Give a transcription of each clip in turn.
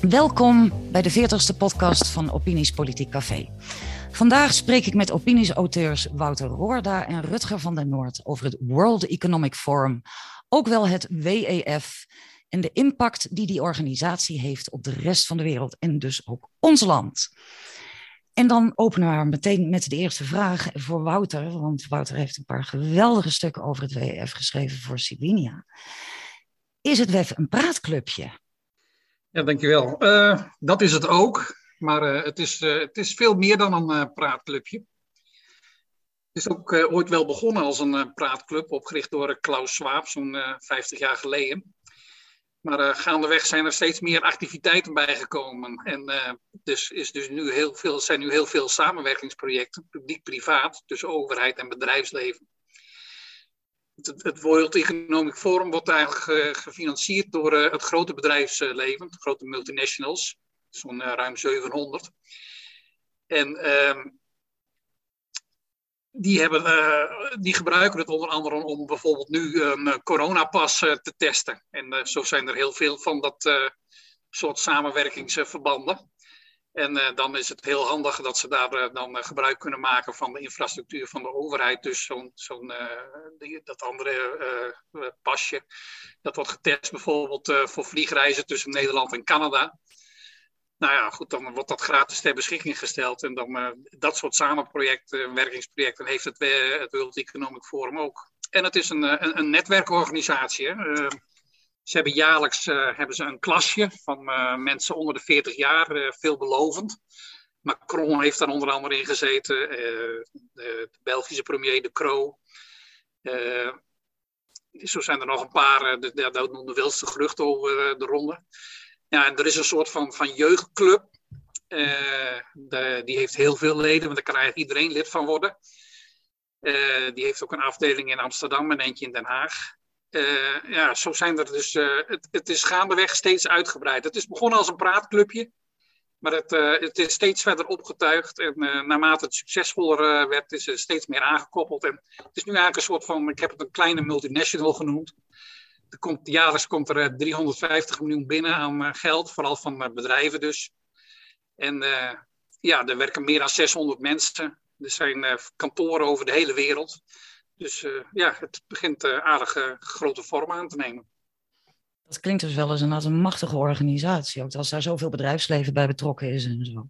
Welkom bij de 40ste podcast van Opinies Politiek Café. Vandaag spreek ik met opinies-auteurs Wouter Roorda en Rutger van der Noord over het World Economic Forum, ook wel het WEF, en de impact die die organisatie heeft op de rest van de wereld en dus ook ons land. En dan openen we meteen met de eerste vraag voor Wouter, want Wouter heeft een paar geweldige stukken over het WEF geschreven voor Sibinia. Is het WEF een praatclubje? Ja, dankjewel. Uh, dat is het ook, maar uh, het, is, uh, het is veel meer dan een praatclubje. Het is ook ooit wel begonnen als een praatclub, opgericht door Klaus Schwab zo'n 50 jaar geleden. Maar gaandeweg zijn er steeds meer activiteiten bijgekomen. En dus is dus nu heel veel, zijn nu heel veel samenwerkingsprojecten, publiek-privaat, tussen overheid en bedrijfsleven het, het World Economic Forum wordt eigenlijk gefinancierd door eh, het grote bedrijfsleven, de grote multinationals, zo'n eh, ruim 700. En ehm, die, hebben, uh, die gebruiken het onder andere om bijvoorbeeld nu een coronapas te testen. En zo zijn er heel veel van dat soort samenwerkingsverbanden. En dan is het heel handig dat ze daar dan gebruik kunnen maken van de infrastructuur van de overheid. Dus zo'n, zo'n dat andere pasje, dat wordt getest bijvoorbeeld voor vliegreizen tussen Nederland en Canada. Nou ja, goed, dan wordt dat gratis ter beschikking gesteld. En dan dat soort samenprojecten, werkingsprojecten heeft het, het World Economic Forum ook. En het is een, een, een netwerkorganisatie. Hè? Ze hebben jaarlijks hebben ze een klasje van mensen onder de 40 jaar, veelbelovend. Macron heeft daar onder andere in gezeten, de, de, Belgische premier De Croo. zo zijn er nog een paar, de, de, dat noemde Wilste geruchten over de ronde. Ja, er is een soort van, van jeugdclub. De, die heeft heel veel leden, want daar kan eigenlijk iedereen lid van worden. die heeft ook een afdeling in Amsterdam en eentje in Den Haag. Uh, ja, zo zijn er dus. Het, het, is gaandeweg steeds uitgebreid. Het is begonnen als een praatclubje, maar het, het is steeds verder opgetuigd. En naarmate het succesvoller werd, is het steeds meer aangekoppeld. En het is nu eigenlijk een soort van, ik heb het een kleine multinational genoemd. Komt, jaarlijks komt er 350 miljoen binnen aan geld, vooral van bedrijven dus. En ja, er werken meer dan 600 mensen. Er zijn kantoren over de hele wereld. Dus ja, het begint aardige grote vorm aan te nemen. Dat klinkt dus wel eens een, als een machtige organisatie. Ook als daar zoveel bedrijfsleven bij betrokken is en zo.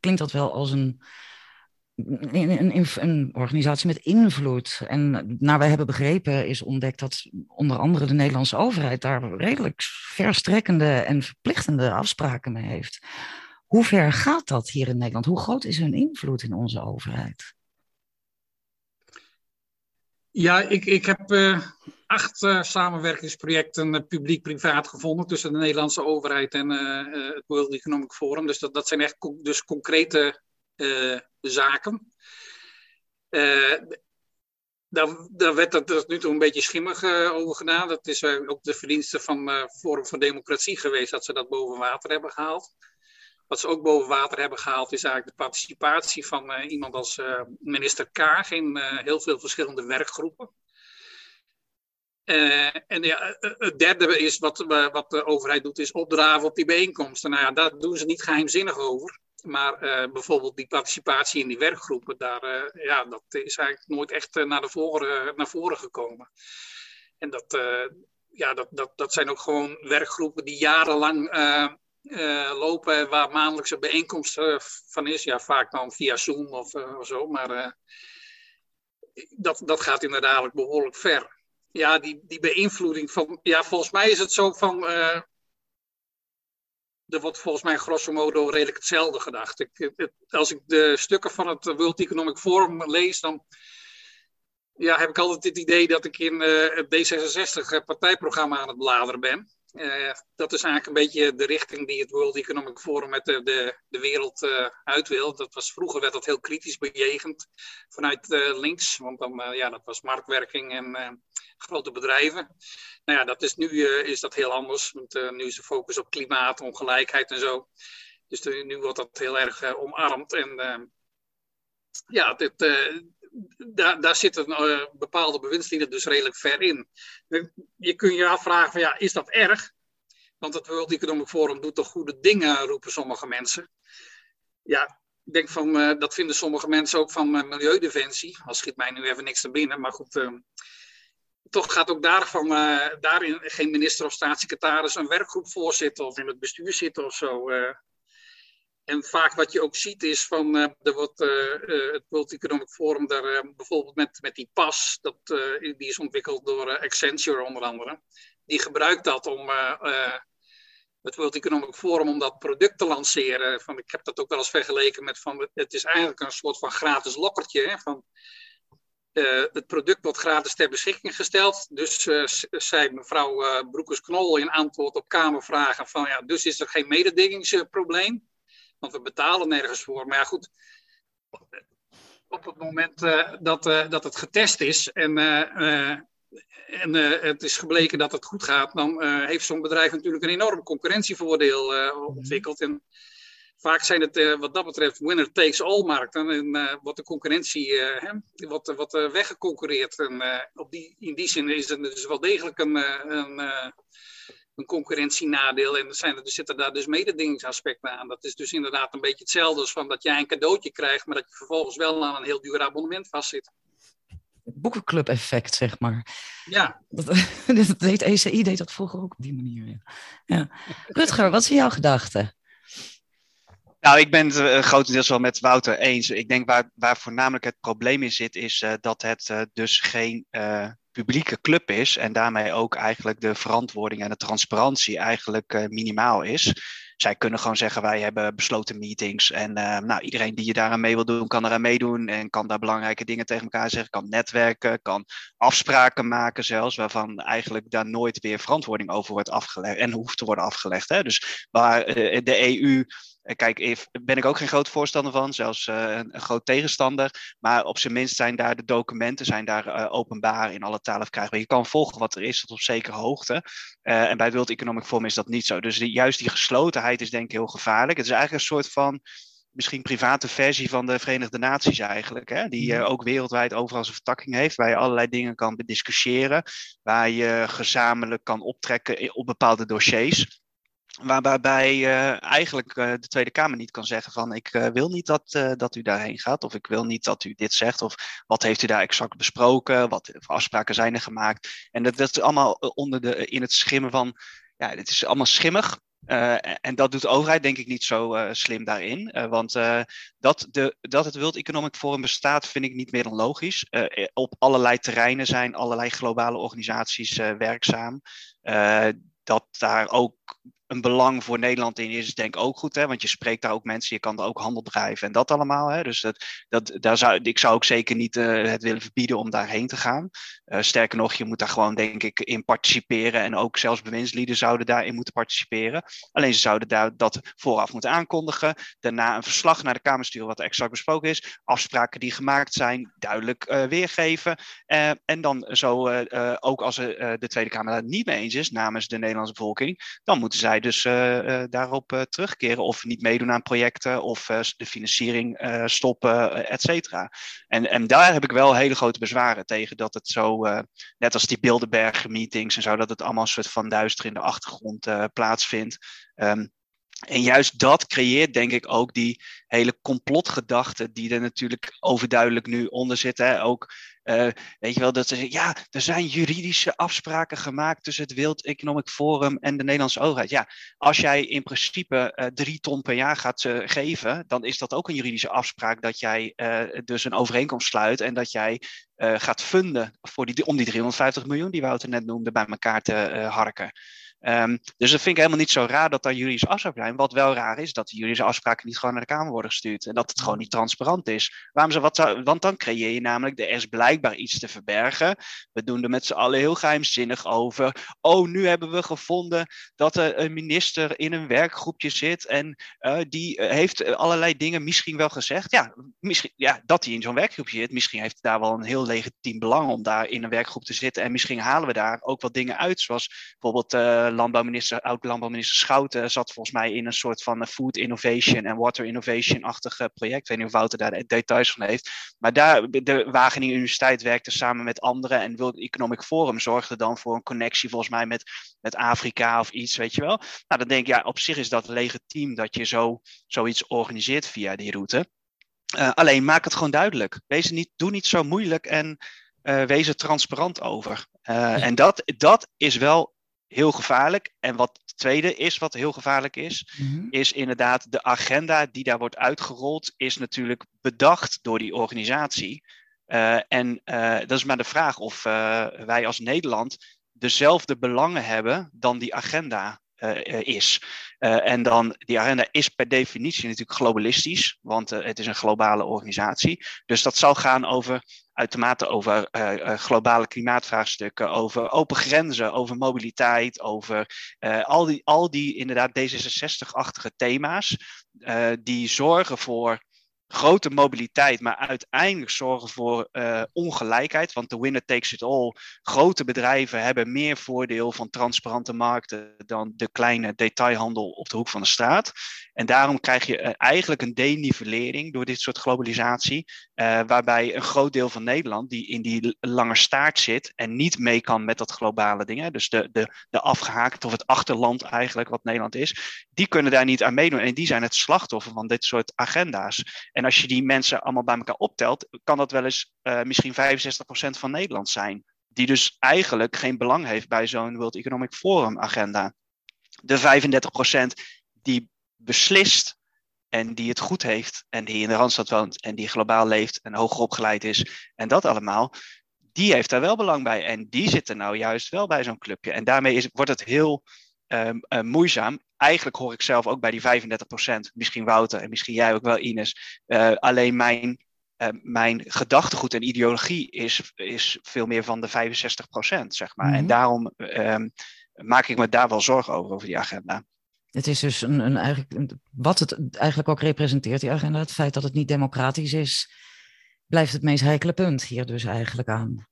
Klinkt dat wel als een, een, een, organisatie met invloed. En naar wij hebben begrepen is ontdekt dat onder andere de Nederlandse overheid daar redelijk verstrekkende en verplichtende afspraken mee heeft. Hoe ver gaat dat hier in Nederland? Hoe groot is hun invloed in onze overheid? Ja, ik, ik heb uh, acht uh, samenwerkingsprojecten uh, publiek-privaat gevonden tussen de Nederlandse overheid en het World Economic Forum. Dus dat, dat zijn echt dus concrete zaken. daar, daar werd dat tot nu toe een beetje schimmig over gedaan. Dat is ook de verdienste van Forum voor Democratie geweest dat ze dat boven water hebben gehaald. Wat ze ook boven water hebben gehaald is eigenlijk de participatie van uh, iemand als uh, minister Kaag in uh, heel veel verschillende werkgroepen. en ja, het derde is wat, wat de overheid doet, is opdraven op die bijeenkomsten. Nou ja, daar doen ze niet geheimzinnig over. Maar bijvoorbeeld die participatie in die werkgroepen, daar, ja, dat is eigenlijk nooit echt naar, de voren, naar voren gekomen. En dat, ja, dat, dat, dat zijn ook gewoon werkgroepen die jarenlang lopen waar maandelijkse bijeenkomst van is. Ja, vaak dan via Zoom of, of zo. Maar dat, dat gaat inderdaad behoorlijk ver. Ja, die, die beïnvloeding van. Ja, volgens mij is het zo van. Er wordt volgens mij grosso modo redelijk hetzelfde gedacht. Ik, als ik de stukken van het World Economic Forum lees, dan ja, heb ik altijd het idee dat ik in het D66-partijprogramma aan het bladeren ben. Uh, dat is eigenlijk een beetje de richting die het World Economic Forum met de, de, de wereld uh, uit wil. Dat was, vroeger werd dat heel kritisch bejegend vanuit uh, links, want dan, ja, dat was marktwerking en grote bedrijven. Nou ja, dat is, nu is dat heel anders, want nu is de focus op klimaat, ongelijkheid en zo. Dus nu wordt dat heel erg omarmd. En ja, dit, daar, daar zitten uh, bepaalde bewindslieden dus redelijk ver in. Je kunt je afvragen, van, ja, is dat erg? Want het World Economic Forum doet toch goede dingen, roepen sommige mensen. Ja, ik denk van, uh, dat vinden sommige mensen ook van uh, Milieudefensie. Al schiet mij nu even niks te binnen, maar goed. Toch gaat ook daarvan, daarin geen minister of staatssecretaris een werkgroep voorzitten of in het bestuur zitten of zo. En vaak wat je ook ziet is van de, wat, het World Economic Forum, daar, bijvoorbeeld met, met die pas, dat, die is ontwikkeld door Accenture onder andere. Die gebruikt dat om het World Economic Forum om dat product te lanceren. Van, ik heb dat ook wel eens vergeleken met van, het is eigenlijk een soort van gratis lokkertje. Hè, van, het product wordt gratis ter beschikking gesteld. Dus zei mevrouw uh, Broekers-Knol in antwoord op Kamervragen van ja, dus is er geen mededingingsprobleem. Want we betalen nergens voor. Maar ja, goed. Op het moment dat, dat het getest is en en uh, het is gebleken dat het goed gaat, dan heeft zo'n bedrijf natuurlijk een enorm concurrentievoordeel uh, ontwikkeld. En vaak zijn het wat dat betreft winner takes all markten. En wordt de concurrentie hè, wat, wat weggeconcurreerd. En op die, in die zin is het dus wel degelijk een, een, een concurrentienadeel. En er, zijn, er zitten daar dus mededingingsaspecten aan. Dat is dus inderdaad een beetje hetzelfde als van dat jij een cadeautje krijgt, maar dat je vervolgens wel aan een heel duur abonnement vastzit boekenclub effect, zeg maar. Ja. Dat, dat deed ECI deed dat vroeger ook op die manier. Ja. ja. Rutger, wat zijn jouw gedachten? Nou, ik ben het uh, grotendeels wel met Wouter eens. Ik denk waar, waar voornamelijk het probleem in zit, is uh, dat het uh, dus geen publieke club is en daarmee ook eigenlijk de verantwoording en de transparantie eigenlijk minimaal is. Zij kunnen gewoon zeggen, wij hebben besloten meetings. En uh, nou, iedereen die je daaraan mee wil doen, kan eraan meedoen. En kan daar belangrijke dingen tegen elkaar zeggen. Kan netwerken, kan afspraken maken zelfs. Waarvan eigenlijk daar nooit weer verantwoording over wordt afgelegd. En hoeft te worden afgelegd. Hè? Dus waar uh, de EU eh, kijk, ben ik ook geen groot voorstander van, zelfs uh, een, groot tegenstander. Maar op zijn minst zijn daar de documenten zijn daar, uh, openbaar in alle talen verkrijgbaar. Je kan volgen wat er is tot op zekere hoogte. Uh, en bij World Economic Forum is dat niet zo. Dus die, juist die geslotenheid is denk ik heel gevaarlijk. Het is eigenlijk een soort van misschien private versie van de Verenigde Naties eigenlijk. Hè? Die uh, ook wereldwijd overal zijn vertakking heeft. Waar je allerlei dingen kan bediscussiëren. Waar je gezamenlijk kan optrekken op bepaalde dossiers. Waarbij uh, eigenlijk uh, de Tweede Kamer niet kan zeggen van ik uh, wil niet dat, dat u daarheen gaat of ik wil niet dat u dit zegt of wat heeft u daar exact besproken, wat afspraken zijn er gemaakt. En dat, dat is allemaal onder de, in het schimmen van, ja, het is allemaal schimmig. en dat doet de overheid denk ik niet zo slim daarin. want dat, de, dat het World Economic Forum bestaat vind ik niet meer dan logisch. op allerlei terreinen zijn allerlei globale organisaties werkzaam dat daar ook een belang voor Nederland in is, denk ik ook goed. Hè? Want je spreekt daar ook mensen, je kan er ook handel drijven en dat allemaal. Hè? Dus dat, dat, daar zou, ik zou ook zeker niet uh, het willen verbieden om daarheen te gaan. Uh, sterker nog, je moet daar gewoon, denk ik, in participeren. En ook zelfs bewindslieden zouden daarin moeten participeren. Alleen ze zouden daar dat vooraf moeten aankondigen. Daarna een verslag naar de Kamer sturen wat er exact besproken is. Afspraken die gemaakt zijn, duidelijk uh, weergeven. en dan zo, ook als de Tweede Kamer daar niet mee eens is, namens de Nederlandse bevolking, dan moeten zij dus uh, daarop uh, terugkeren of niet meedoen aan projecten of de financiering stoppen, et cetera. En, en daar heb ik wel hele grote bezwaren tegen dat het zo, net als die Bilderberg meetings en zo, dat het allemaal een soort van duister in de achtergrond plaatsvindt. Um, en juist dat creëert, denk ik, ook die hele complotgedachte die er natuurlijk overduidelijk nu onder zit. Hè? Ook, uh, weet je wel, dat ze zeggen, ja, er zijn juridische afspraken gemaakt tussen het World Economic Forum en de Nederlandse overheid. Ja, als jij in principe uh, drie ton per jaar gaat uh, geven, dan is dat ook een juridische afspraak dat jij dus een overeenkomst sluit en dat jij gaat funden voor die, om die 350 miljoen die Wouter net noemde bij elkaar te harken. Um, dus dat vind ik helemaal niet zo raar dat daar juridische afspraken zijn. Wat wel raar is, dat die juridische afspraken niet gewoon naar de Kamer worden gestuurd. En dat het gewoon niet transparant is. Waarom ze wat zou, want dan creëer je namelijk, er is blijkbaar iets te verbergen. We doen er met z'n allen heel geheimzinnig over. Oh, nu hebben we gevonden dat er een minister in een werkgroepje zit. En uh, die uh, heeft allerlei dingen misschien wel gezegd. Ja, misschien, ja dat hij in zo'n werkgroepje zit. Misschien heeft daar wel een heel legitiem belang om daar in een werkgroep te zitten. En misschien halen we daar ook wat dingen uit. Zoals bijvoorbeeld. Uh, landbouwminister, oud-landbouwminister Schouten zat volgens mij in een soort van food innovation en water innovation-achtig project. Ik weet niet of Wouter daar de details van heeft. Maar daar, de Wageningen Universiteit werkte samen met anderen en World Economic Forum zorgde dan voor een connectie volgens mij met, met Afrika of iets, weet je wel. Nou, dan denk ik, ja, op zich is dat legitiem dat je zo, zoiets organiseert via die route. Uh, alleen maak het gewoon duidelijk. Wees niet, doe niet zo moeilijk en uh, wees er transparant over. Uh, en dat, dat is wel heel gevaarlijk. En wat het tweede is, wat heel gevaarlijk is, mm-hmm. is inderdaad de agenda die daar wordt uitgerold, is natuurlijk bedacht door die organisatie. en dat is maar de vraag of wij als Nederland dezelfde belangen hebben dan die agenda is. Uh, en dan, die agenda is per definitie natuurlijk globalistisch, want het is een globale organisatie. Dus dat zal gaan over, uitermate over globale klimaatvraagstukken, over open grenzen, over mobiliteit, over al, die, al die inderdaad D66-achtige thema's, die zorgen voor grote mobiliteit, maar uiteindelijk zorgen voor uh, ongelijkheid. Want de winner takes it all. Grote bedrijven hebben meer voordeel van transparante markten dan de kleine detailhandel op de hoek van de straat. En daarom krijg je uh, eigenlijk een denivellering door dit soort globalisatie, uh, waarbij een groot deel van Nederland, die in die lange staart zit en niet mee kan met dat globale ding, dus de, de, de afgehaakt of het achterland eigenlijk wat Nederland is, die kunnen daar niet aan meedoen. En die zijn het slachtoffer van dit soort agenda's. En als je die mensen allemaal bij elkaar optelt, kan dat wel eens uh, misschien 65% van Nederland zijn. Die dus eigenlijk geen belang heeft bij zo'n World Economic Forum agenda. De 35% die beslist en die het goed heeft en die in de Randstad woont en die globaal leeft en hoger opgeleid is en dat allemaal, die heeft daar wel belang bij. En die zitten nou juist wel bij zo'n clubje. En daarmee is, wordt het heel um, uh, moeizaam. Eigenlijk hoor ik zelf ook bij die 35%, misschien Wouter en misschien jij ook wel Ines. Uh, alleen mijn, uh, mijn gedachtegoed en ideologie is, is veel meer van de 65%, zeg maar. Mm -hmm. En daarom um, maak ik me daar wel zorgen over, over die agenda. Het is dus een, een eigenlijk, wat het eigenlijk ook representeert, die agenda, het feit dat het niet democratisch is, blijft het meest heikele punt hier dus eigenlijk aan.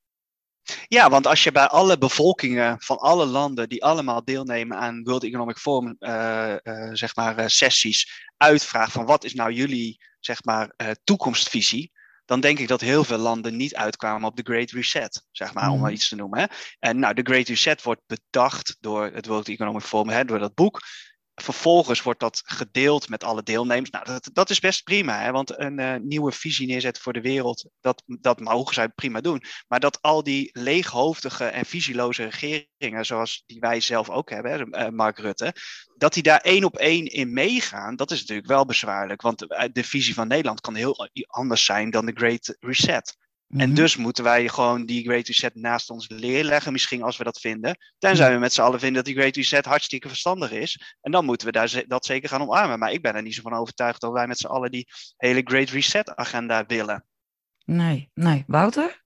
Ja, want als je bij alle bevolkingen van alle landen die allemaal deelnemen aan World Economic Forum, uh, uh, zeg maar, uh, sessies, uitvraagt van wat is nou jullie, zeg maar, toekomstvisie, dan denk ik dat heel veel landen niet uitkwamen op de Great Reset, zeg maar, mm. om maar iets te noemen. Hè. En nou, de Great Reset wordt bedacht door het World Economic Forum, hè, door dat boek. Vervolgens wordt dat gedeeld met alle deelnemers. Nou, dat, dat is best prima, hè? want een uh, nieuwe visie neerzetten voor de wereld, dat, dat mogen zij prima doen. Maar dat al die leeghoofdige en visieloze regeringen, zoals die wij zelf ook hebben, hè, uh, Mark Rutte, dat die daar één op één in meegaan, dat is natuurlijk wel bezwaarlijk. Want eh, de visie van Nederland kan heel anders zijn dan de Great Reset. En mhm. dus moeten wij gewoon die Great Reset naast ons leerleggen, misschien als we dat vinden. Tenzij we met z'n allen vinden dat die Great Reset hartstikke verstandig is. En dan moeten we daar dat zeker gaan omarmen. Maar ik ben er niet zo van overtuigd dat wij met z'n allen die hele Great Reset agenda willen. Nee, nee. Wouter?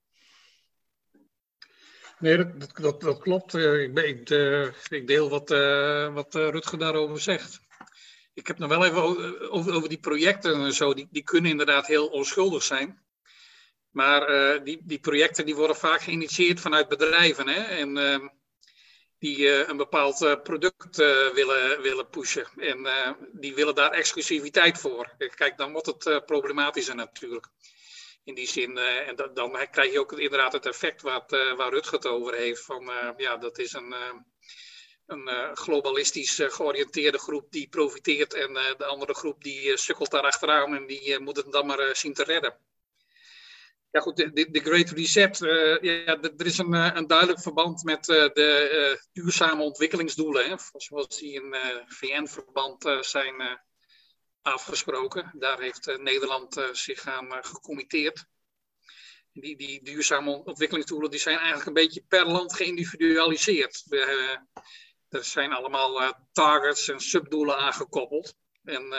Nee, dat, dat, dat klopt. Eh, ik, ik, uh, ik deel wat, uh, wat Rutger daarover zegt. Ik heb nog wel even over, over die projecten en zo. Die, die kunnen inderdaad heel onschuldig zijn. Maar uh, die, die projecten die worden vaak geïnitieerd vanuit bedrijven. Hè? En uh, die uh, een bepaald product willen, willen pushen. En die willen daar exclusiviteit voor. Kijk, dan wordt het problematischer natuurlijk. In die zin, en da dan krijg je ook inderdaad het effect wat, waar Rutger het over heeft. Van ja, dat is een een globalistisch georiënteerde groep die profiteert en de andere groep die sukkelt daar achteraan en die moet het dan maar zien te redden. Ja, goed, de, Great Reset. Uh, ja, er is een, eh, een duidelijk verband met uh, de duurzame ontwikkelingsdoelen. Hè, zoals die in VN-verband zijn afgesproken. Daar heeft Nederland zich aan gecommitteerd. Die, die duurzame ontwikkelingsdoelen die zijn eigenlijk een beetje per land geïndividualiseerd. er zijn allemaal targets en subdoelen aangekoppeld. En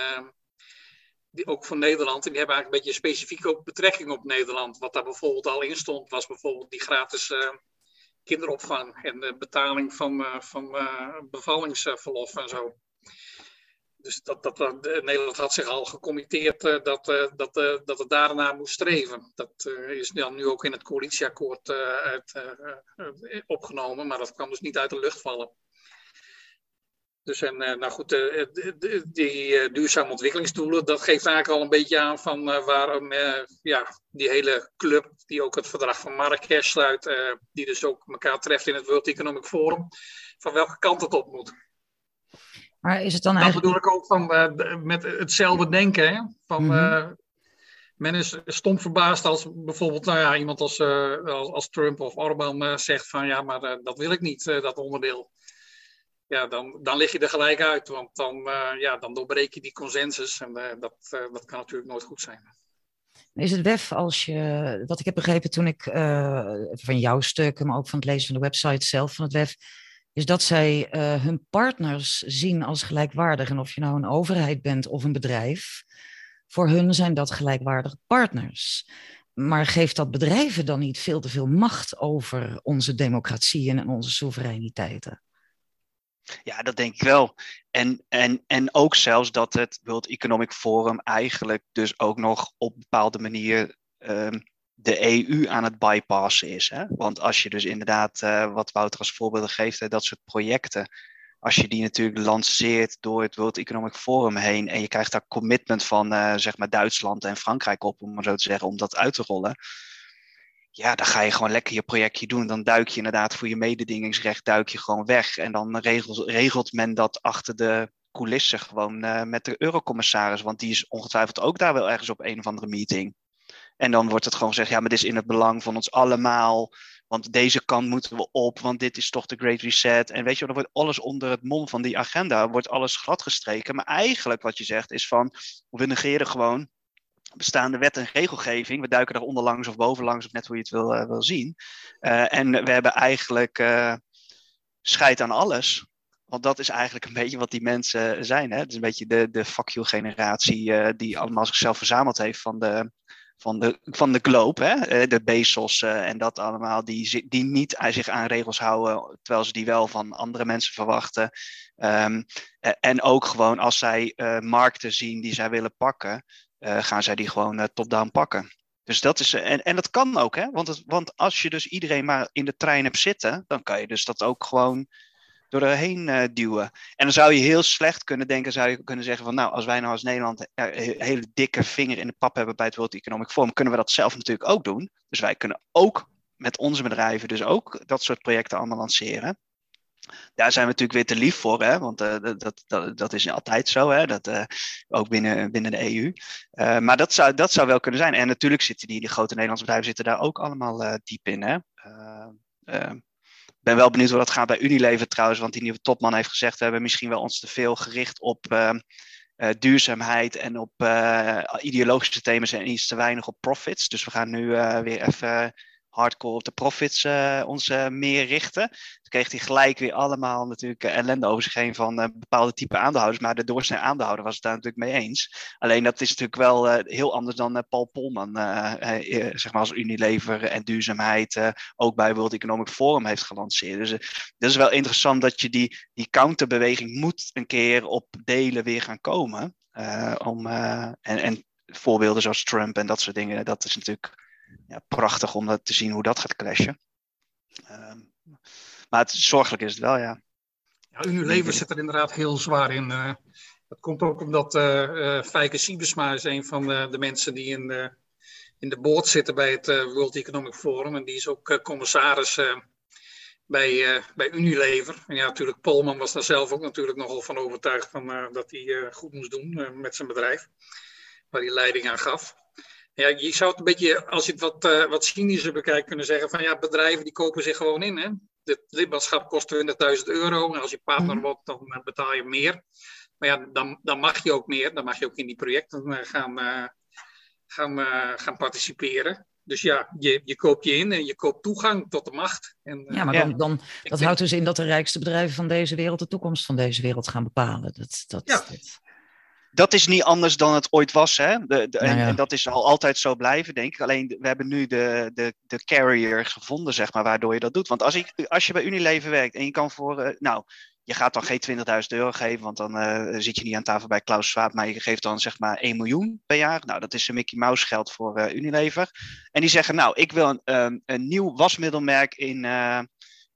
die, ook van Nederland. En die hebben eigenlijk een beetje specifieke betrekking op Nederland. Wat daar bijvoorbeeld al in stond, was bijvoorbeeld die gratis uh, kinderopvang en de betaling van, uh, van uh, bevallingsverlof en zo. Dus dat, dat, dat, Nederland had zich al gecommitteerd dat, dat, dat het daarna moest streven. Dat is dan nu ook in het coalitieakkoord uit, opgenomen, maar dat kwam dus niet uit de lucht vallen. Dus en, nou goed, die duurzame ontwikkelingsdoelen, dat geeft eigenlijk al een beetje aan van waarom ja, die hele club, die ook het verdrag van Marrakesh sluit, die dus ook elkaar treft in het World Economic Forum, van welke kant het op moet. Maar is het dan eigenlijk... Dat bedoel ik ook van, met hetzelfde denken, hè? van... Mhm men is stom verbaasd als bijvoorbeeld nou ja, iemand als, uh, als, als, Trump of Orbán uh, zegt van ja, maar uh, dat wil ik niet, dat onderdeel. Ja, dan, dan lig je er gelijk uit, want dan, ja, dan doorbreek je die consensus en dat, dat kan natuurlijk nooit goed zijn. Is het WEF als je, wat ik heb begrepen toen ik van jouw stukken, maar ook van het lezen van de website zelf van het WEF, is dat zij hun partners zien als gelijkwaardig. En of je nou een overheid bent of een bedrijf, voor hun zijn dat gelijkwaardige partners. Maar geeft dat bedrijven dan niet veel te veel macht over onze democratieën en onze soevereiniteiten? Ja, dat denk ik wel. En, en, en ook zelfs dat het World Economic Forum eigenlijk dus ook nog op een bepaalde manier ehm, de EU aan het bypassen is. Hè? Want als je dus inderdaad, uh, wat Wouter als voorbeelden geeft, dat soort projecten, als je die natuurlijk lanceert door het World Economic Forum heen en je krijgt daar commitment van uh, zeg maar Duitsland en Frankrijk op, om maar zo te zeggen, om dat uit te rollen. Ja, dan ga je gewoon lekker je projectje doen. Dan duik je inderdaad voor je mededingingsrecht duik je gewoon weg. En dan regelt, regelt men dat achter de coulissen gewoon uh, met de eurocommissaris. Want die is ongetwijfeld ook daar wel ergens op een of andere meeting. En dan wordt het gewoon gezegd, ja, maar dit is in het belang van ons allemaal. Want deze kant moeten we op, want dit is toch de Great Reset. En weet je, dan wordt alles onder het mom van die agenda, wordt alles gladgestreken. Maar eigenlijk wat je zegt is van, we negeren gewoon bestaande wet en regelgeving. We duiken er onderlangs of bovenlangs, of net hoe je het wil, uh, wil zien. Uh, en we hebben eigenlijk uh, scheid aan alles. Want dat is eigenlijk een beetje wat die mensen zijn. Het is een beetje de, de fuck you generatie die allemaal zichzelf verzameld heeft van de van de, van de globe, hè? Eh, de Bezos en dat allemaal, die, die niet zich aan regels houden, terwijl ze die wel van andere mensen verwachten. Um, en ook gewoon als zij markten zien die zij willen pakken, gaan zij die gewoon top-down pakken. Dus dat is, en, en dat kan ook, hè? Want, het, want als je dus iedereen maar in de trein hebt zitten, dan kan je dus dat ook gewoon door erheen uh, duwen. En dan zou je heel slecht kunnen denken, zou je kunnen zeggen van nou, als wij nou als Nederland een hele dikke vinger in de pap hebben bij het World Economic Forum, kunnen we dat zelf natuurlijk ook doen. Dus wij kunnen ook met onze bedrijven dus ook dat soort projecten allemaal lanceren. Daar zijn we natuurlijk weer te lief voor, hè? want uh, dat, dat, dat is altijd zo, hè? Dat, uh, ook binnen, binnen de EU. Uh, maar dat zou, dat zou wel kunnen zijn. En natuurlijk zitten die, die grote Nederlandse bedrijven zitten daar ook allemaal diep in. Hè? ben wel benieuwd hoe dat gaat bij Unilever trouwens, want die nieuwe topman heeft gezegd, we hebben misschien wel ons te veel gericht op duurzaamheid en op ideologische thema's en iets te weinig op profits. Dus we gaan nu weer even hardcore op de profits uh, ons uh, meer richten. Toen kreeg hij gelijk weer allemaal natuurlijk uh, ellende over zich heen van bepaalde type aandeelhouders. Maar de doorsnee aandeelhouder was het daar natuurlijk mee eens. Alleen dat is natuurlijk wel heel anders dan Paul Polman, zeg maar als Unilever en duurzaamheid ook bij World Economic Forum heeft gelanceerd. Dus dat is wel interessant dat je die, die counterbeweging moet een keer op delen weer gaan komen. om, en, en voorbeelden zoals Trump en dat soort dingen, dat is natuurlijk ja, prachtig om dat te zien hoe dat gaat clashen. Uh, maar het, zorgelijk is het wel, ja. ja Unilever zit er inderdaad heel zwaar in. Uh, dat komt ook omdat uh, uh, Fijke Siebesma is een van de, de mensen die in de, in de board zitten bij het World Economic Forum. En die is ook commissaris bij, bij Unilever. En ja, natuurlijk, Polman was daar zelf ook natuurlijk nogal van overtuigd van, dat hij goed moest doen met zijn bedrijf. Waar hij leiding aan gaf. Ja, je zou het een beetje, als je het wat, uh, wat cynischer bekijkt, kunnen zeggen van ja, bedrijven die kopen zich gewoon in. Hè? Het lidmaatschap kost 20.000 euro en als je partner mhm. wordt, dan uh, betaal je meer. Maar ja, dan, dan mag je ook meer, dan mag je ook in die projecten uh, gaan, gaan, gaan participeren. Dus ja, je, je koopt je in en je koopt toegang tot de macht. En, ja, maar dan, dan, dat houdt dus in dat de rijkste bedrijven van deze wereld de toekomst van deze wereld gaan bepalen. Dat, dat, ja. dat dat is niet anders dan het ooit was. Hè? De, de, en, en, dat is al altijd zo blijven, denk ik. Alleen we hebben nu de, de, de carrier gevonden, zeg maar, waardoor je dat doet. Want als, ik, als je bij Unilever werkt en je kan voor. Uh, nou, je gaat dan geen 20.000 euro geven, want dan uh, zit je niet aan tafel bij Klaus Schwab, maar je geeft dan zeg maar 1 miljoen per jaar. Nou, dat is een Mickey Mouse geld voor uh, Unilever. En die zeggen, nou, ik wil een, um, een nieuw wasmiddelmerk in,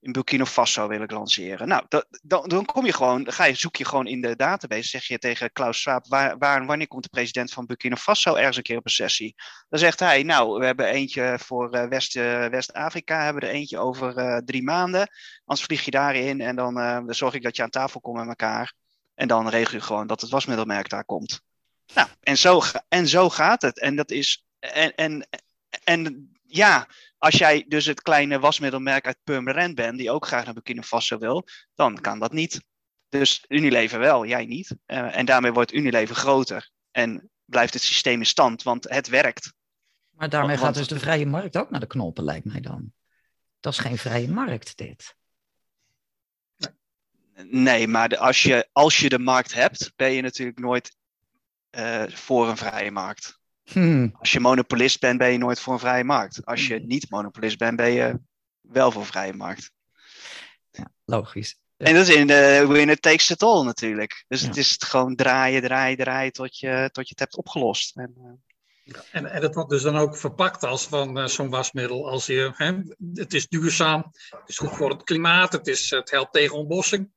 in Burkina Faso wil ik lanceren. Nou, dan, dan kom je gewoon, ga je, zoek je gewoon in de database, zeg je tegen Klaus Schwab, waar, waar, wanneer komt de president van Burkina Faso ergens een keer op een sessie? Dan zegt hij, nou, we hebben eentje voor uh, West, uh, West-Afrika, hebben er eentje over uh, drie maanden. Anders vlieg je daarin en dan, dan zorg ik dat je aan tafel komt met elkaar. En dan regel je gewoon dat het wasmiddelmerk daar komt. Nou, en zo, en zo gaat het. En dat is, en, en, en ja, als jij dus het kleine wasmiddelmerk uit Purmerend bent, die ook graag naar Burkina Faso wil, dan kan dat niet. Dus Unilever wel, jij niet. Uh, en daarmee wordt Unilever groter en blijft het systeem in stand, want het werkt. Maar daarmee want, gaat dus de vrije markt ook naar de knoppen, lijkt mij dan. Dat is geen vrije markt, dit. Nee, maar de, als, je, als je de markt hebt, ben je natuurlijk nooit uh, voor een vrije markt. Hmm. Als je monopolist bent, ben je nooit voor een vrije markt. Als je hmm. niet monopolist bent, ben je wel voor een vrije markt. Ja, logisch. En dat is in de winner takes it all natuurlijk. Dus het is gewoon draaien, draaien, draaien tot je, tot je het hebt opgelost. En, uh... en, en het wordt dus dan ook verpakt als van uh, zo'n wasmiddel. Als je, hè, het is duurzaam, het is goed voor het klimaat, het, is, het helpt tegen ontbossing.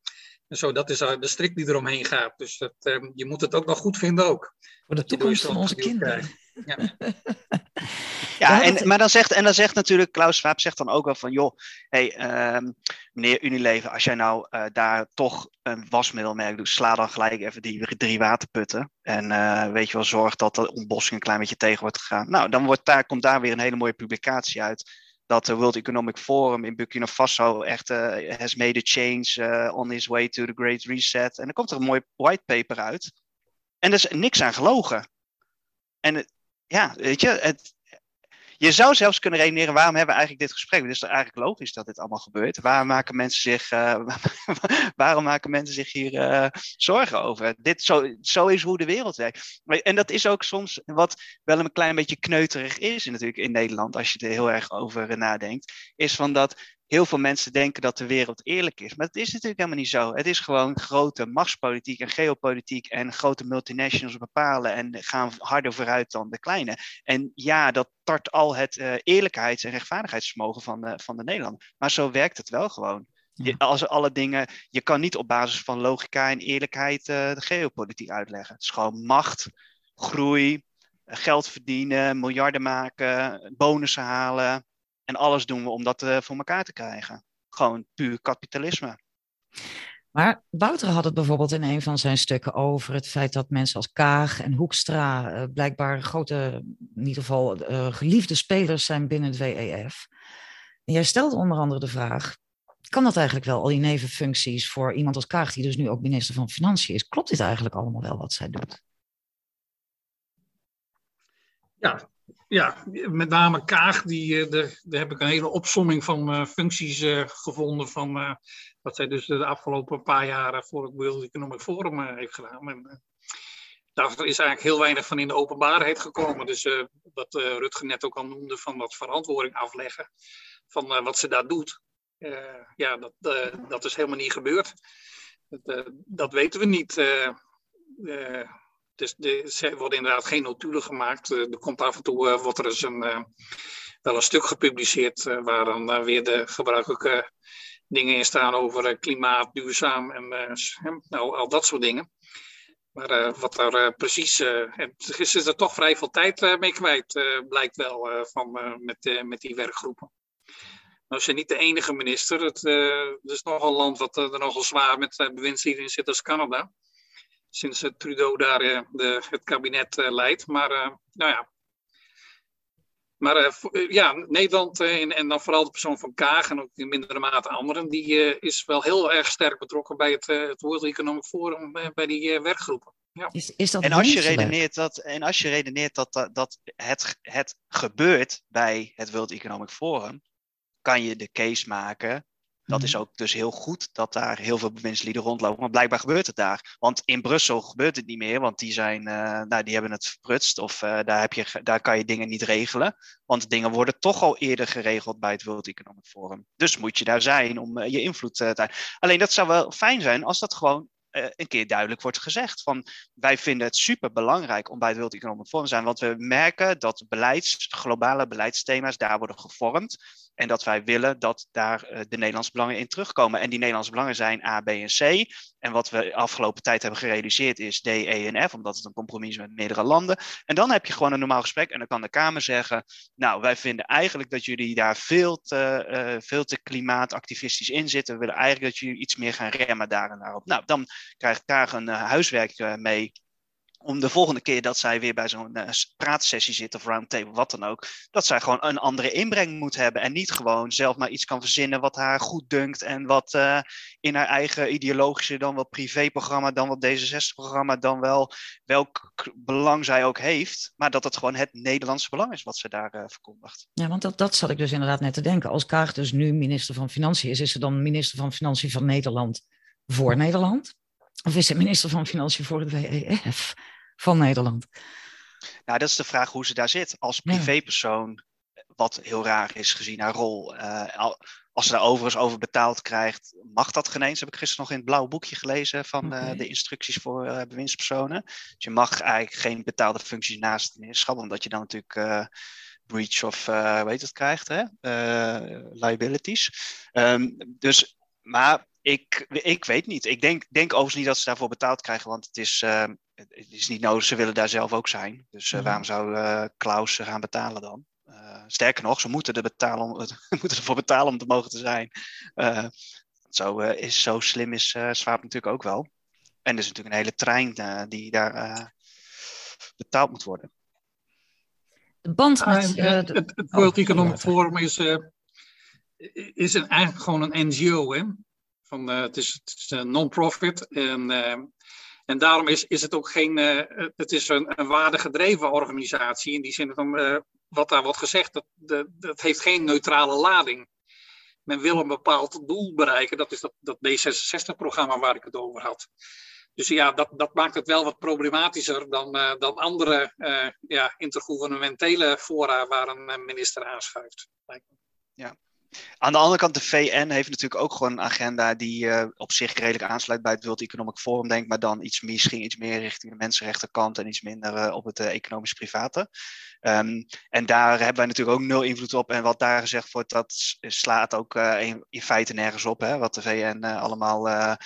En zo, dat is de strik die eromheen gaat. Dus dat, um, je moet het ook nog goed vinden ook. Voor de toekomst van onze kinderen. Ja, ja en, maar dan zegt, en dan zegt natuurlijk Klaus Schwab zegt dan ook wel van, joh, hey, um, meneer Unilever, als jij nou uh, daar toch een wasmiddelmerk doet, sla dan gelijk even die drie waterputten. En uh, weet je wel, zorg dat de ontbossing een klein beetje tegen wordt gegaan. Nou, dan wordt daar, komt daar weer een hele mooie publicatie uit dat de World Economic Forum in Burkina Faso echt uh, has made a change uh, on his way to the Great Reset. En dan komt er een mooi white paper uit. En er is niks aan gelogen. En ja, weet je, het, je zou zelfs kunnen redeneren, waarom hebben we eigenlijk dit gesprek? Het is eigenlijk logisch dat dit allemaal gebeurt? Waarom maken mensen zich, uh, waarom maken mensen zich hier uh, zorgen over? Dit, zo, zo is hoe de wereld werkt. En dat is ook soms wat wel een klein beetje kneuterig is natuurlijk in Nederland, als je er heel erg over nadenkt, is van dat heel veel mensen denken dat de wereld eerlijk is. Maar het is natuurlijk helemaal niet zo. Het is gewoon grote machtspolitiek en geopolitiek en grote multinationals bepalen en gaan harder vooruit dan de kleine. En ja, dat tart al het uh, eerlijkheids- en rechtvaardigheidsvermogen van de, van de Nederlander. Maar zo werkt het wel gewoon. Je, als alle dingen, je kan niet op basis van logica en eerlijkheid uh, de geopolitiek uitleggen. Het is gewoon macht, groei, geld verdienen, miljarden maken, bonussen halen. En alles doen we om dat uh, voor elkaar te krijgen. Gewoon puur kapitalisme. Maar Wouter had het bijvoorbeeld in een van zijn stukken over het feit dat mensen als Kaag en Hoekstra uh, blijkbaar grote, in ieder geval uh, geliefde spelers zijn binnen het WEF. En jij stelt onder andere de vraag, kan dat eigenlijk wel, al die nevenfuncties voor iemand als Kaag, die dus nu ook minister van Financiën is, klopt dit eigenlijk allemaal wel wat zij doet? Ja, ja, met name Kaag, die, eh, daar, heb ik een hele opsomming van uh, functies uh, gevonden van wat zij dus de afgelopen paar jaren voor het World Economic Forum heeft gedaan. En, daar is eigenlijk heel weinig van in de openbaarheid gekomen. Dus wat Rutger net ook al noemde, van wat verantwoording afleggen van wat ze daar doet. ja, dat, dat is helemaal niet gebeurd. Dat, dat weten we niet. Dus er worden inderdaad geen notulen gemaakt. Eh, er komt af en toe uh, wordt er eens een, uh, wel een stuk gepubliceerd waar dan weer de gebruikelijke dingen in staan over klimaat, duurzaam en nou, al dat soort dingen. Maar wat daar precies, is, is er toch vrij veel tijd mee kwijt, blijkt wel van, met, met die werkgroepen. Nou, ze niet de enige minister. Het, is nog een land wat er nogal zwaar met bewindslieden zit als Canada sinds Trudeau daar eh, de, het kabinet eh, leidt. Maar eh, nou ja, maar ja, Nederland en, en, dan vooral de persoon van Kaag en ook in mindere mate anderen, die is wel heel erg sterk betrokken bij het, het World Economic Forum, bij die werkgroepen. Ja. Is, is dat en, als je redeneert dat, en als je redeneert dat, dat, dat het, het gebeurt bij het World Economic Forum, kan je de case maken dat is mhm. ook dus heel goed dat daar heel veel bewindslieden rondlopen. Maar blijkbaar gebeurt het daar. Want in Brussel gebeurt het niet meer, want die, zijn, uh, nou, die hebben het verprutst. Of uh, daar, heb je, daar kan je dingen niet regelen. Want dingen worden toch al eerder geregeld bij het World Economic Forum. Dus moet je daar zijn om uh, je invloed te Alleen dat zou wel fijn zijn als dat gewoon een keer duidelijk wordt gezegd. Van wij vinden het super belangrijk om bij het World Economic Forum te zijn, want we merken dat beleids, globale beleidsthema's daar worden gevormd En dat wij willen dat daar uh, de Nederlandse belangen in terugkomen. En die Nederlandse belangen zijn A, B en C. En wat we afgelopen tijd hebben gerealiseerd is D, E en F, omdat het een compromis is met meerdere landen. En dan heb je gewoon een normaal gesprek en dan kan de Kamer zeggen, nou wij vinden eigenlijk dat jullie daar veel te, uh, veel te klimaatactivistisch in zitten. We willen eigenlijk dat jullie iets meer gaan remmen daar en daarop. Nou, dan krijg ik daar een uh, huiswerk mee om de volgende keer dat zij weer bij zo'n uh, praatsessie zit of roundtable, wat dan ook, dat zij gewoon een andere inbreng moet hebben en niet gewoon zelf maar iets kan verzinnen wat haar goed dunkt en wat uh, in haar eigen ideologische, dan wel privéprogramma, dan wel D66-programma, dan wel welk belang zij ook heeft, maar dat het gewoon het Nederlandse belang is wat ze daar uh, verkondigt. Ja, want dat, dat zat ik dus inderdaad net te denken. Als Kaag dus nu minister van Financiën is, is ze dan minister van Financiën van Nederland voor Nederland? Of is het minister van Financiën voor het WEF van Nederland? Nou, dat is de vraag hoe ze daar zit. Als privépersoon, wat heel raar is gezien haar rol. Uh, als ze daar overigens over betaald krijgt, mag dat geen eens. Heb ik gisteren nog in het blauwe boekje gelezen van okay. uh, de instructies voor uh, bewindspersonen. Dus je mag eigenlijk geen betaalde functies naast het ministerschap, omdat je dan natuurlijk breach of, weet het, krijgt, hè? liabilities. Um, dus, maar ik, ik weet niet. Ik denk, denk overigens niet dat ze daarvoor betaald krijgen, want het is, uh, het is niet nodig. Ze willen daar zelf ook zijn. Dus uh, waarom zou uh, Klaus ze gaan betalen dan? sterker nog, ze moeten, er betalen om, moeten ervoor betalen om te mogen te zijn. zo, is, zo slim is Swaap natuurlijk ook wel. En er is natuurlijk een hele trein die daar betaald moet worden. De band met... het, het, het World oh, Economic Forum is, is een, eigenlijk gewoon een NGO, hè? Van, uh, het is, een non-profit en, uh, en daarom is, is het ook geen, uh, het is een, een waardegedreven organisatie. In die zin van wat daar wordt gezegd, dat, dat, dat, heeft geen neutrale lading. Men wil een bepaald doel bereiken, dat is dat, dat D66-programma waar ik het over had. Dus ja, dat, dat maakt het wel wat problematischer dan, dan andere ja, intergouvernementele fora waar een minister aanschuift. Ja, aan de andere kant, de VN heeft natuurlijk ook gewoon een agenda die uh, op zich redelijk aansluit bij het World Economic Forum, denk maar dan iets, misschien iets meer richting de mensenrechtenkant en iets minder uh, op het uh, economisch-private. Um, en daar hebben wij natuurlijk ook nul invloed op. En wat daar gezegd wordt, dat slaat ook in, in, feite nergens op. Hè? Wat de VN allemaal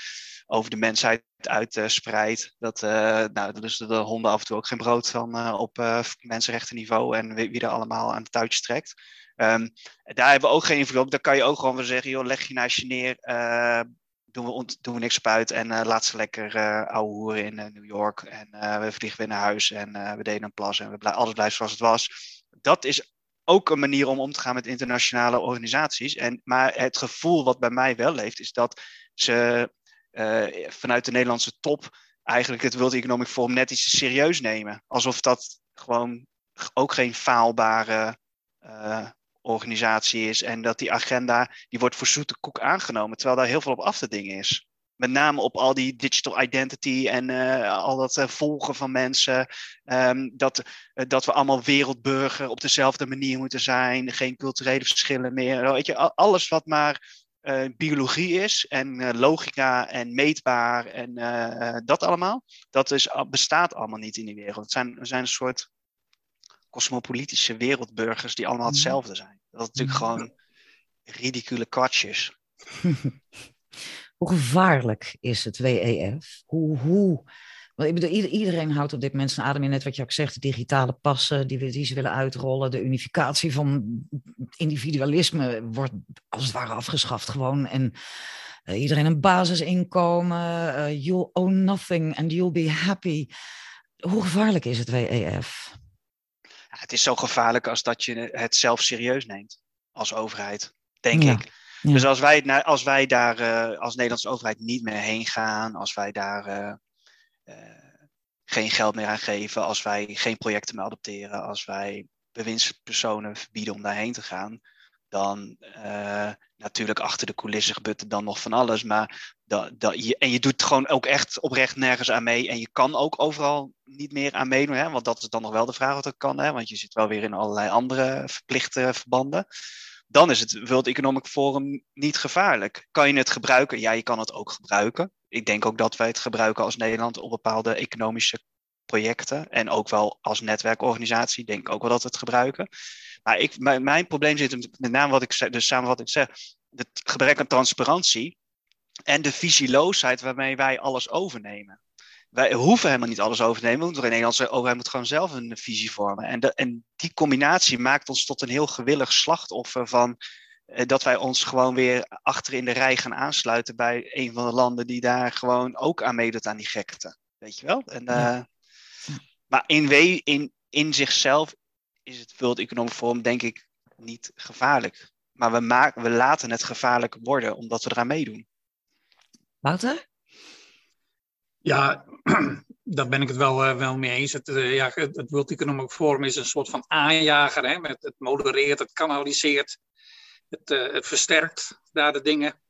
over de mensheid uitspreidt. dat, nou, dus de honden af en toe ook geen brood van op mensenrechtenniveau en wie, wie er allemaal aan de touwtjes trekt. Um, daar hebben we ook geen invloed op. Daar kan je ook gewoon van zeggen, joh, leg je naast je neer, uh, doen, we doen niks spuit en uh, laat ze lekker uh, ouwe hoeren in New York. En we vliegen weer naar huis en we deden een plas en we alles blijft zoals het was. Dat is ook een manier om om te gaan met internationale organisaties. En, maar het gevoel wat bij mij wel leeft, is dat ze vanuit de Nederlandse top eigenlijk het World Economic Forum net iets serieus nemen. Alsof dat gewoon ook geen faalbare organisatie is en dat die agenda, die wordt voor zoete koek aangenomen, terwijl daar heel veel op af te dingen is. Met name op al die digital identity en uh, al dat uh, volgen van mensen. Um, dat, uh, dat we allemaal wereldburger op dezelfde manier moeten zijn. Geen culturele verschillen meer. Weet je, alles wat maar biologie is en logica en meetbaar en dat allemaal. Dat is, bestaat allemaal niet in die wereld. Het zijn een soort cosmopolitische wereldburgers die allemaal mhm. hetzelfde zijn. Dat is natuurlijk gewoon ridicule kwatjes. hoe gevaarlijk is het WEF? Hoe, hoe... Want ik bedoel, iedereen houdt op dit moment zijn adem in. Net wat je ook zegt, de digitale passen die, die ze willen uitrollen. De unificatie van individualisme wordt als het ware afgeschaft gewoon. En uh, iedereen een basisinkomen. Uh, you'll own nothing and you'll be happy. Hoe gevaarlijk is het WEF? Het is zo gevaarlijk als dat je het zelf serieus neemt als overheid, denk ik. Dus als wij, als wij daar uh, als Nederlandse overheid niet meer heen gaan, als wij daar uh, uh, geen geld meer aan geven, als wij geen projecten meer adopteren, als wij bewindspersonen verbieden om daarheen te gaan, dan natuurlijk achter de coulissen gebeurt er dan nog van alles. Maar dat, dat, en je doet gewoon ook echt oprecht nergens aan mee. En je kan ook overal niet meer aan meedoen. Hè? Want dat is dan nog wel de vraag wat dat kan. Hè? Want je zit wel weer in allerlei andere verplichte verbanden. Dan is het World Economic Forum niet gevaarlijk. Kan je het gebruiken? Ja, je kan het ook gebruiken. Ik denk ook dat wij het gebruiken als Nederland op bepaalde economische projecten. En ook wel als netwerkorganisatie, denk ik ook wel dat we het gebruiken. Maar ik, mijn, mijn probleem zit met name wat ik zeg, dus samen wat ik zeg, het gebrek aan transparantie en de visieloosheid waarmee wij alles overnemen. Wij hoeven helemaal niet alles over te nemen, want de Nederlandse overheid moet gewoon zelf een visie vormen. En, de, en die combinatie maakt ons tot een heel gewillig slachtoffer van eh, dat wij ons gewoon weer achter in de rij gaan aansluiten bij een van de landen die daar gewoon ook aan meedoet aan die gekte. Weet je wel? En, uh, Maar in, we, in, in zichzelf is het World Economic Forum denk ik niet gevaarlijk. Maar we, maken, we laten het gevaarlijk worden omdat we eraan meedoen. Wouter? Ja, daar ben ik het wel, uh, wel mee eens. Het, uh, ja, het World Economic Forum is een soort van aanjager. Hè, met, het modereert, het kanaliseert, het, uh, het versterkt daar de dingen.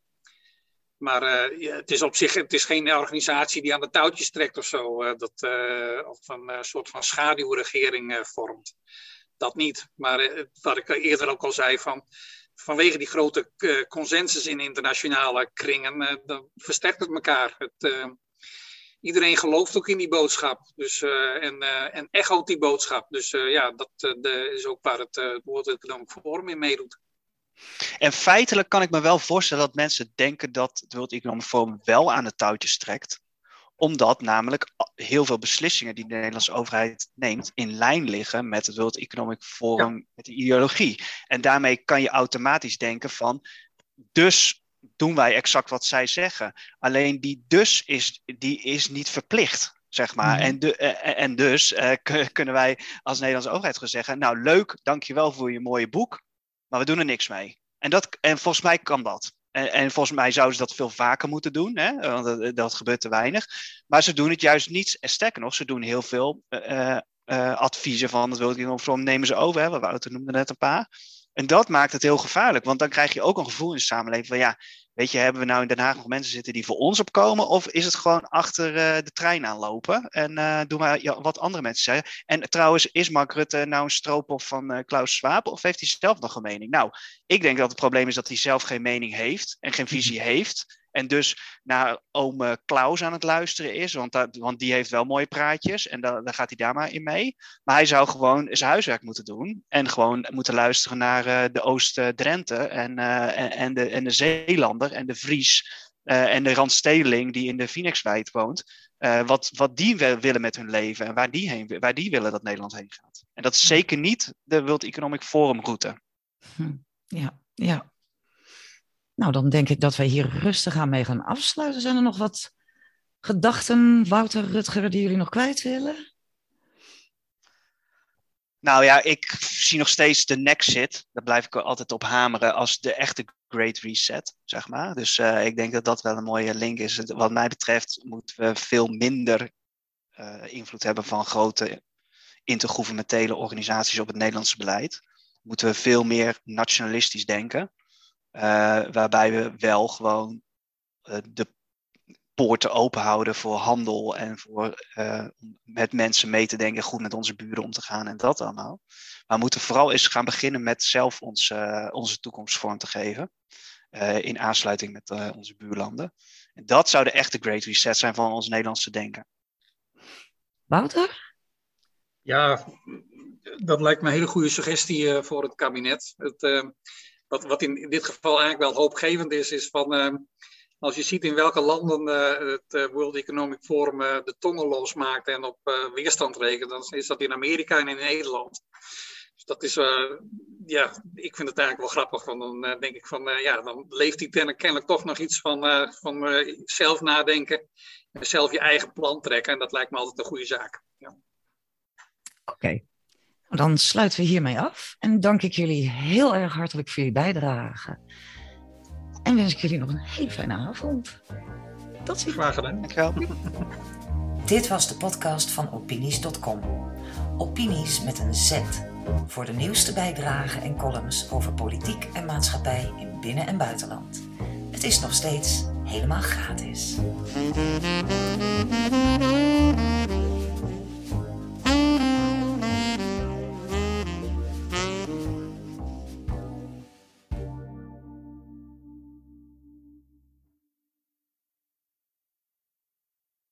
Maar ja, het is op zich het is geen organisatie die aan de touwtjes trekt of zo. dat, of een soort van schaduwregering vormt. Dat niet. Maar wat ik eerder ook al zei, van, vanwege die grote consensus in internationale kringen, dan versterkt het elkaar. Het, iedereen gelooft ook in die boodschap. Dus, en, uh, en die boodschap. Dus ja, dat de, is ook waar het World Economic Forum in meedoet. En feitelijk kan ik me wel voorstellen dat mensen denken dat het World Economic Forum wel aan de touwtjes trekt. Omdat namelijk heel veel beslissingen die de Nederlandse overheid neemt in lijn liggen met het World Economic Forum, ja. met de ideologie. En daarmee kan je automatisch denken van, dus doen wij exact wat zij zeggen. Alleen die dus is, die is niet verplicht. Zeg maar. Mm-hmm. en, de, en dus uh, kunnen wij als Nederlandse overheid gaan zeggen: Nou, leuk, dankjewel voor je mooie boek, maar we doen er niks mee. En, dat, en volgens mij kan dat. En, en volgens mij zouden ze dat veel vaker moeten doen, hè? want dat, dat gebeurt te weinig. Maar ze doen het juist niet, en sterker nog, ze doen heel veel uh, uh, adviezen van het World Economic Forum nemen ze over. Hè? Wouter noemde net een paar. En dat maakt het heel gevaarlijk, want dan krijg je ook een gevoel in de samenleving van ja, weet je, hebben we nou in Den Haag nog mensen zitten die voor ons opkomen, of is het gewoon achter uh, de trein aanlopen en uh, doen we ja, wat andere mensen zeggen? En trouwens, is Mark Rutte nou een stroopop van uh, Klaus Schwab, of heeft hij zelf nog een mening? Nou, ik denk dat het probleem is dat hij zelf geen mening heeft en geen visie heeft. En dus naar ome Klaus aan het luisteren is. Want, dat, want die heeft wel mooie praatjes. En daar, daar gaat hij daar maar in mee. Maar hij zou gewoon zijn huiswerk moeten doen. En gewoon moeten luisteren naar uh, de Oost-Drenthe. En, uh, en, en, de, en de Zeelander en de Fries. Uh, en de Randstedeling die in de Phoenixwijd woont. wat, wat die willen met hun leven. En waar die, heen, waar die willen dat Nederland heen gaat. En dat is zeker niet de World Economic Forum route. Hm. Ja, ja. Nou, dan denk ik dat wij hier rustig aan mee gaan afsluiten. Zijn er nog wat gedachten, Wouter, Rutger, die jullie nog kwijt willen? Nou ja, ik zie nog steeds de Nexit. Daar blijf ik altijd op hameren als de echte Great Reset, zeg maar. Dus uh, ik denk dat dat wel een mooie link is. Wat mij betreft moeten we veel minder uh, invloed hebben van grote intergouvernementele organisaties op het Nederlandse beleid. Moeten we veel meer nationalistisch denken. Uh, waarbij we wel gewoon uh, de poorten open houden voor handel en voor uh, met mensen mee te denken, goed met onze buren om te gaan en dat allemaal. Maar we moeten vooral eens gaan beginnen met zelf ons, onze toekomst vorm te geven. in aansluiting met onze buurlanden. En dat zou de echte Great Reset zijn van ons Nederlandse denken. Wouter? Ja, dat lijkt me een hele goede suggestie voor het kabinet. Het, wat, wat in, dit geval eigenlijk wel hoopgevend is, is van uh, als je ziet in welke landen uh, het uh, World Economic Forum de tongen losmaakt en op weerstand rekent, dan is dat in Amerika en in Nederland. Dus dat is, ja, ik vind het eigenlijk wel grappig. Want dan denk ik van, ja, dan leeft die kennelijk toch nog iets van, van zelf nadenken. En zelf je eigen plan trekken. En dat lijkt me altijd een goede zaak. Ja. Oké. Dan sluiten we hiermee af en dank ik jullie heel erg hartelijk voor jullie bijdrage. En wens ik jullie nog een hele fijne avond. Tot ziens. Graag gedaan. Dankjewel. Dit was de podcast van opinies.com. Opinies met een Z. Voor de nieuwste bijdragen en columns over politiek en maatschappij in binnen- en buitenland. Het is nog steeds helemaal gratis.